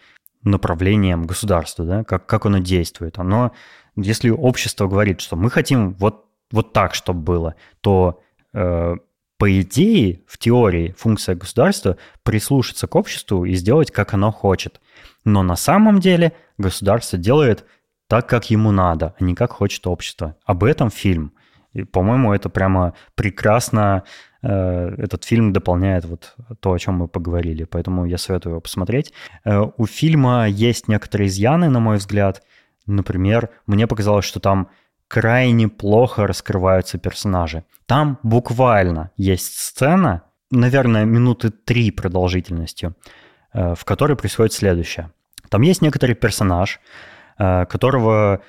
направлением государства, да, как, как оно действует. Оно, если общество говорит, что мы хотим вот, вот так, чтобы было, то э, по идее, в теории, функция государства прислушаться к обществу и сделать, как оно хочет. Но на самом деле государство делает так, как ему надо, а не как хочет общество. Об этом фильм. И, по-моему, это прямо прекрасно этот фильм дополняет вот то, о чем мы поговорили. Поэтому я советую его посмотреть. Э, у фильма есть некоторые изъяны, на мой взгляд. Например, мне показалось, что там крайне плохо раскрываются персонажи. Там буквально есть сцена, наверное, минуты три продолжительностью, э, в которой происходит следующее. Там есть некоторый персонаж, э, которого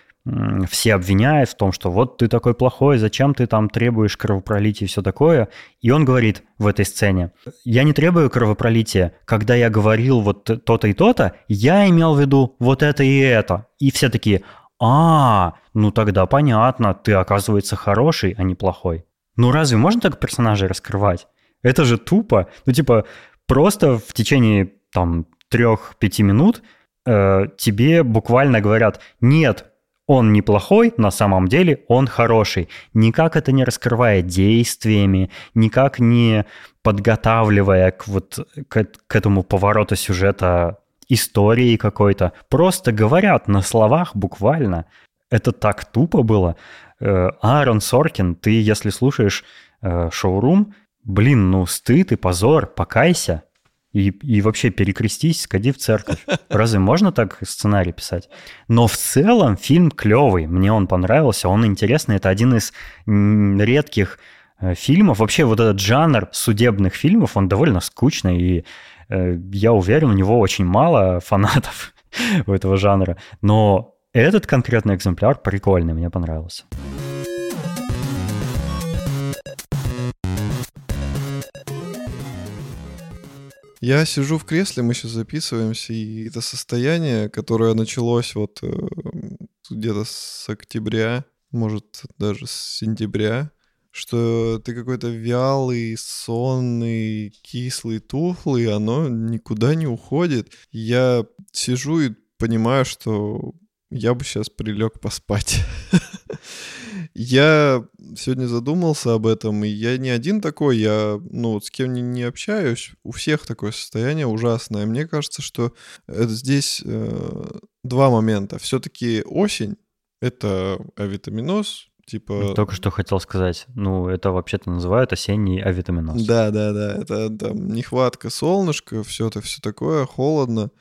все обвиняют в том, что вот ты такой плохой, зачем ты там требуешь кровопролития и все такое. И он говорит в этой сцене, я не требую кровопролития, когда я говорил вот то-то и то-то, я имел в виду вот это и это. И все такие, а, ну тогда понятно, ты оказывается хороший, а не плохой. Ну разве можно так персонажей раскрывать? Это же тупо. Ну типа просто в течение там трех-пяти минут э, тебе буквально говорят, нет, он неплохой, на самом деле он хороший. Никак это не раскрывая действиями, никак не подготавливая к, вот, к, к этому повороту сюжета истории какой-то. Просто говорят на словах буквально. Это так тупо было. Э, Аарон Соркин, ты, если слушаешь э, шоурум, блин, ну стыд и позор, покайся и, и вообще перекрестись, сходи в церковь. Разве можно так сценарий писать? Но в целом фильм клевый, мне он понравился, он интересный, это один из редких э, фильмов. Вообще вот этот жанр судебных фильмов, он довольно скучный, и э, я уверен, у него очень мало фанатов у этого жанра. Но этот конкретный экземпляр прикольный, мне понравился. Я сижу в кресле, мы сейчас записываемся, и это состояние, которое началось вот э, где-то с октября, может, даже с сентября, что ты какой-то вялый, сонный, кислый, тухлый, оно никуда не уходит. Я сижу и понимаю, что я бы сейчас прилег поспать. Я сегодня задумался об этом, и я не один такой, я, ну, с кем не, не общаюсь, у всех такое состояние ужасное. Мне кажется, что это здесь э, два момента. Все-таки осень — это авитаминоз, типа... Только что хотел сказать, ну, это вообще-то называют осенний авитаминоз. Да, да, да, это там нехватка солнышка, все это все такое, холодно.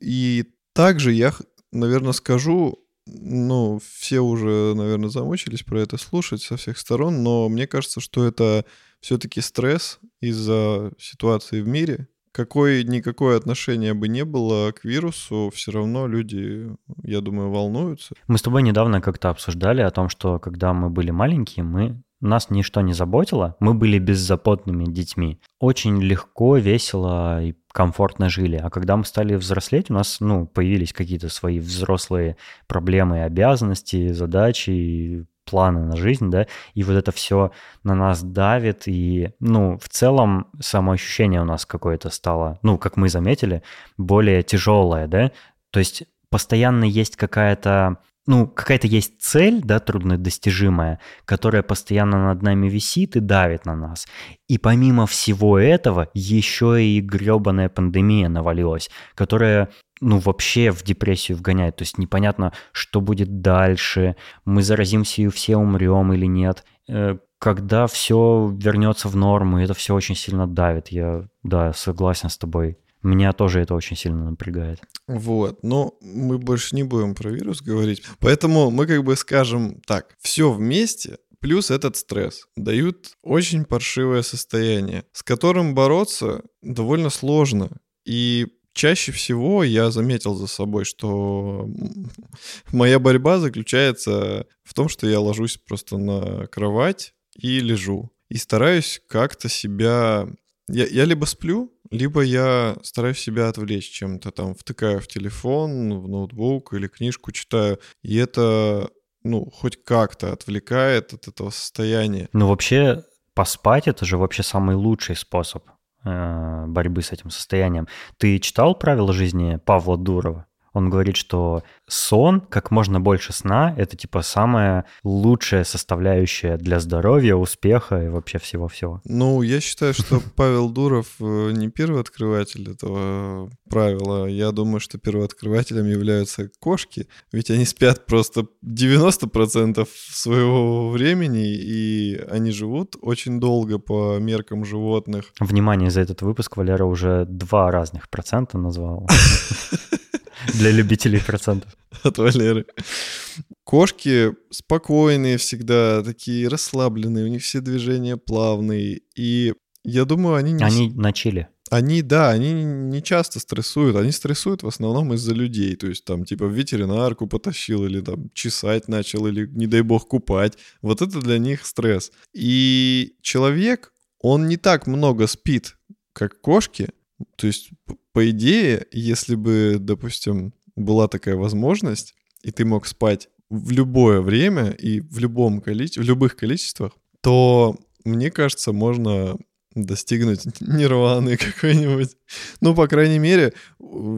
И также я, наверное, скажу ну, все уже, наверное, замучились про это слушать со всех сторон, но мне кажется, что это все-таки стресс из-за ситуации в мире. Какое-никакое отношение бы не было к вирусу, все равно люди, я думаю, волнуются. Мы с тобой недавно как-то обсуждали о том, что когда мы были маленькие, мы нас ничто не заботило, мы были беззаботными детьми. Очень легко, весело и комфортно жили. А когда мы стали взрослеть, у нас ну, появились какие-то свои взрослые проблемы обязанности, задачи, планы на жизнь, да, и вот это все на нас давит, и, ну, в целом самоощущение у нас какое-то стало, ну, как мы заметили, более тяжелое, да, то есть постоянно есть какая-то ну, какая-то есть цель, да, труднодостижимая, которая постоянно над нами висит и давит на нас. И помимо всего этого, еще и гребаная пандемия навалилась, которая ну, вообще в депрессию вгоняет. То есть непонятно, что будет дальше, мы заразимся и все умрем или нет. Э, когда все вернется в норму, это все очень сильно давит. Я, да, согласен с тобой. Меня тоже это очень сильно напрягает. Вот, но мы больше не будем про вирус говорить. Поэтому мы как бы скажем так, все вместе плюс этот стресс дают очень паршивое состояние, с которым бороться довольно сложно. И чаще всего я заметил за собой, что моя борьба заключается в том, что я ложусь просто на кровать и лежу. И стараюсь как-то себя... Я, я либо сплю, либо я стараюсь себя отвлечь чем-то, там, втыкаю в телефон, в ноутбук или книжку читаю, и это, ну, хоть как-то отвлекает от этого состояния. Ну, вообще, поспать — это же вообще самый лучший способ э, борьбы с этим состоянием. Ты читал правила жизни Павла Дурова? Он говорит, что сон, как можно больше сна, это типа самая лучшая составляющая для здоровья, успеха и вообще всего-всего. Ну, я считаю, что Павел Дуров э, не первый открыватель этого правила. Я думаю, что первооткрывателем являются кошки, ведь они спят просто 90% своего времени, и они живут очень долго по меркам животных. Внимание, за этот выпуск Валера уже два разных процента назвал. Для любителей процентов. От Валеры. Кошки спокойные всегда, такие расслабленные, у них все движения плавные. И я думаю, они... Не... Они на чили. Они, да, они не часто стрессуют. Они стрессуют в основном из-за людей. То есть там типа в ветеринарку потащил или там чесать начал или, не дай бог, купать. Вот это для них стресс. И человек, он не так много спит, как кошки. То есть, по идее, если бы, допустим, была такая возможность, и ты мог спать в любое время и в любом количестве, в любых количествах, то мне кажется, можно достигнуть нирваны какой-нибудь. Ну, по крайней мере,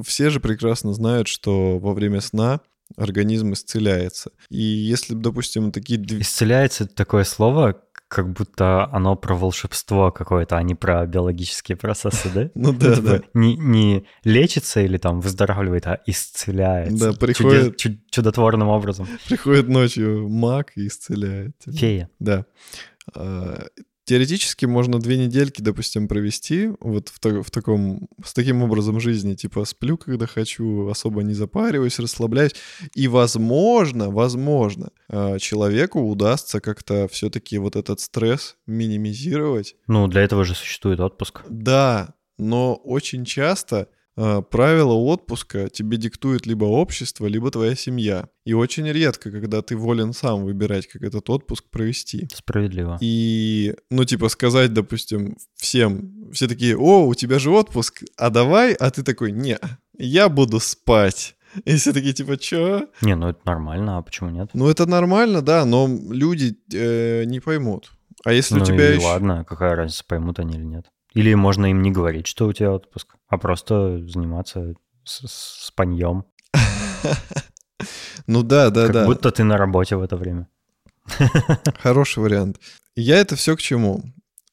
все же прекрасно знают, что во время сна организм исцеляется. И если, допустим, такие... Исцеляется такое слово, как будто оно про волшебство какое-то, а не про биологические процессы, да? Ну да, да. Не, лечится или там выздоравливает, а исцеляется. Да, приходит... Чудотворным образом. Приходит ночью маг и исцеляет. Фея. Да. Теоретически можно две недельки, допустим, провести вот в, в таком, с таким образом жизни, типа сплю, когда хочу, особо не запариваюсь, расслабляюсь, и возможно, возможно, а, человеку удастся как-то все-таки вот этот стресс минимизировать. Ну, для этого же существует отпуск. Да, но очень часто правила отпуска тебе диктует либо общество, либо твоя семья. И очень редко, когда ты волен сам выбирать, как этот отпуск провести. Справедливо. И, ну, типа, сказать, допустим, всем, все такие, о, у тебя же отпуск, а давай, а ты такой, не, я буду спать. И все такие, типа, чё? Не, ну это нормально, а почему нет? Ну это нормально, да, но люди э, не поймут. А если ну, у тебя и еще... ладно, какая разница, поймут они или нет. Или можно им не говорить, что у тебя отпуск, а просто заниматься с, с паньем. Ну да, да, как да. Как будто ты на работе в это время. Хороший вариант. Я это все к чему?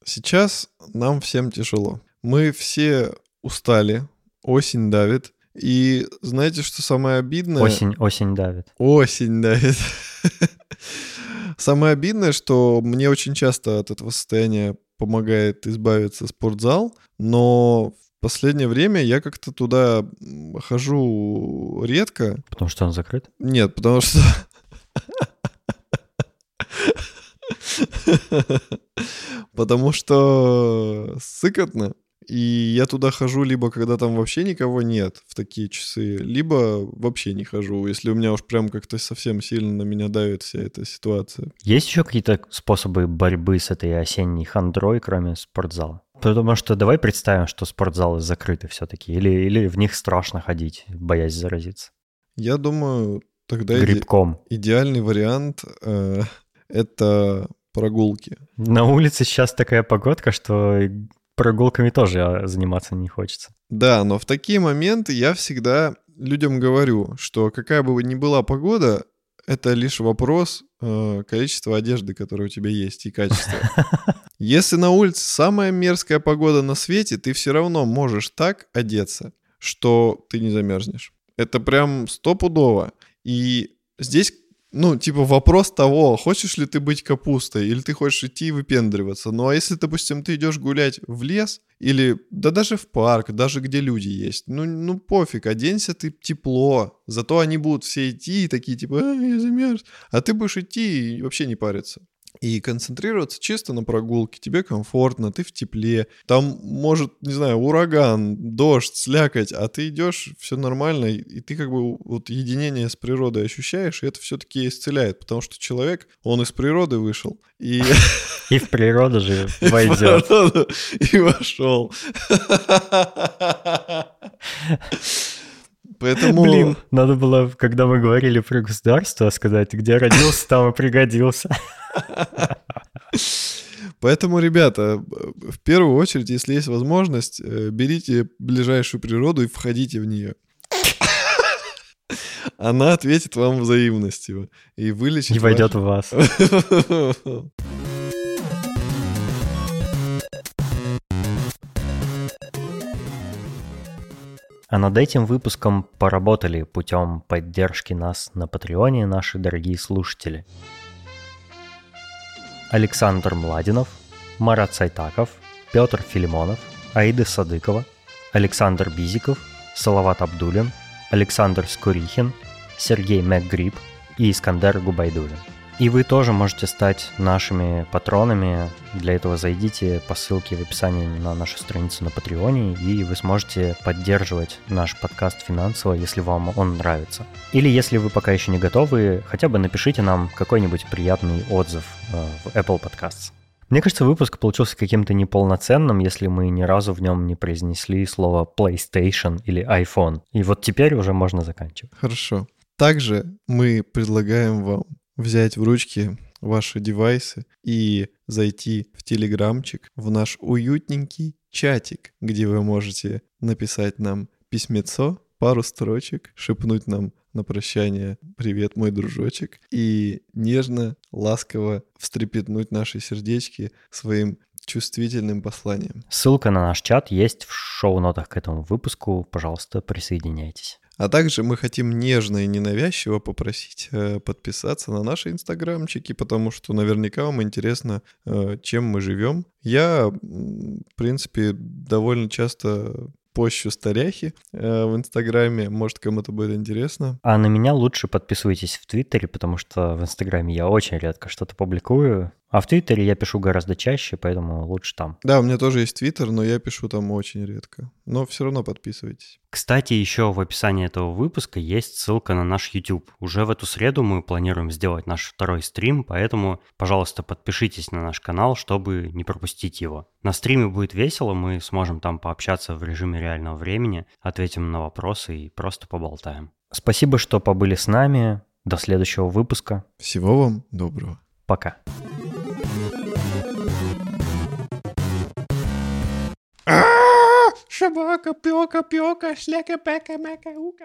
Сейчас нам всем тяжело. Мы все устали, осень давит. И знаете, что самое обидное? Осень, осень давит. Осень давит. Самое обидное, что мне очень часто от этого состояния помогает избавиться спортзал, но последнее время я как-то туда хожу редко. Потому что он закрыт? Нет, потому что... Потому что сыкотно. И я туда хожу либо когда там вообще никого нет в такие часы, либо вообще не хожу, если у меня уж прям как-то совсем сильно на меня давит вся эта ситуация. Есть еще какие-то способы борьбы с этой осенней хандрой, кроме спортзала? Потому что давай представим, что спортзалы закрыты все-таки, или, или в них страшно ходить, боясь заразиться. Я думаю, тогда Грибком. Иде- идеальный вариант э, это прогулки. На улице сейчас такая погодка, что прогулками тоже а, заниматься не хочется. Да, но в такие моменты я всегда людям говорю, что какая бы ни была погода, это лишь вопрос э, количества одежды, которая у тебя есть, и качества. Если на улице самая мерзкая погода на свете, ты все равно можешь так одеться, что ты не замерзнешь. Это прям стопудово. И здесь ну, типа, вопрос того, хочешь ли ты быть капустой, или ты хочешь идти и выпендриваться. Ну, а если, допустим, ты идешь гулять в лес, или, да даже в парк, даже где люди есть, ну, ну пофиг, оденься ты тепло, зато они будут все идти и такие, типа, а, я замерз. А ты будешь идти и вообще не париться и концентрироваться чисто на прогулке. Тебе комфортно, ты в тепле. Там может, не знаю, ураган, дождь, слякоть, а ты идешь, все нормально, и ты как бы вот единение с природой ощущаешь, и это все-таки исцеляет, потому что человек, он из природы вышел. И, и в природу же войдет. И вошел. Поэтому... Блин, надо было, когда мы говорили про государство, сказать, где родился, там и пригодился. Поэтому, ребята, в первую очередь, если есть возможность, э, берите ближайшую природу и входите в нее. Она ответит вам взаимностью и вылечит. И войдет в вас. А над этим выпуском поработали путем поддержки нас на Патреоне наши дорогие слушатели. Александр Младинов, Марат Сайтаков, Петр Филимонов, Аида Садыкова, Александр Бизиков, Салават Абдулин, Александр Скурихин, Сергей Макгриб и Искандер Губайдулин. И вы тоже можете стать нашими патронами. Для этого зайдите по ссылке в описании на нашу страницу на Патреоне, и вы сможете поддерживать наш подкаст финансово, если вам он нравится. Или если вы пока еще не готовы, хотя бы напишите нам какой-нибудь приятный отзыв э, в Apple Podcasts. Мне кажется, выпуск получился каким-то неполноценным, если мы ни разу в нем не произнесли слово PlayStation или iPhone. И вот теперь уже можно заканчивать. Хорошо. Также мы предлагаем вам взять в ручки ваши девайсы и зайти в Телеграмчик, в наш уютненький чатик, где вы можете написать нам письмецо, пару строчек, шепнуть нам на прощание «Привет, мой дружочек» и нежно, ласково встрепетнуть наши сердечки своим чувствительным посланием. Ссылка на наш чат есть в шоу-нотах к этому выпуску. Пожалуйста, присоединяйтесь. А также мы хотим нежно и ненавязчиво попросить э, подписаться на наши инстаграмчики, потому что наверняка вам интересно, э, чем мы живем. Я, в принципе, довольно часто пощу старяхи э, в Инстаграме. Может, кому-то будет интересно. А на меня лучше подписывайтесь в Твиттере, потому что в Инстаграме я очень редко что-то публикую. А в Твиттере я пишу гораздо чаще, поэтому лучше там. Да, у меня тоже есть Твиттер, но я пишу там очень редко. Но все равно подписывайтесь. Кстати, еще в описании этого выпуска есть ссылка на наш YouTube. Уже в эту среду мы планируем сделать наш второй стрим, поэтому, пожалуйста, подпишитесь на наш канал, чтобы не пропустить его. На стриме будет весело, мы сможем там пообщаться в режиме реального времени, ответим на вопросы и просто поболтаем. Спасибо, что побыли с нами. До следующего выпуска. Всего вам доброго. Пока. Shabaka, pioka, pioka, šleke, peke, meke, ūka.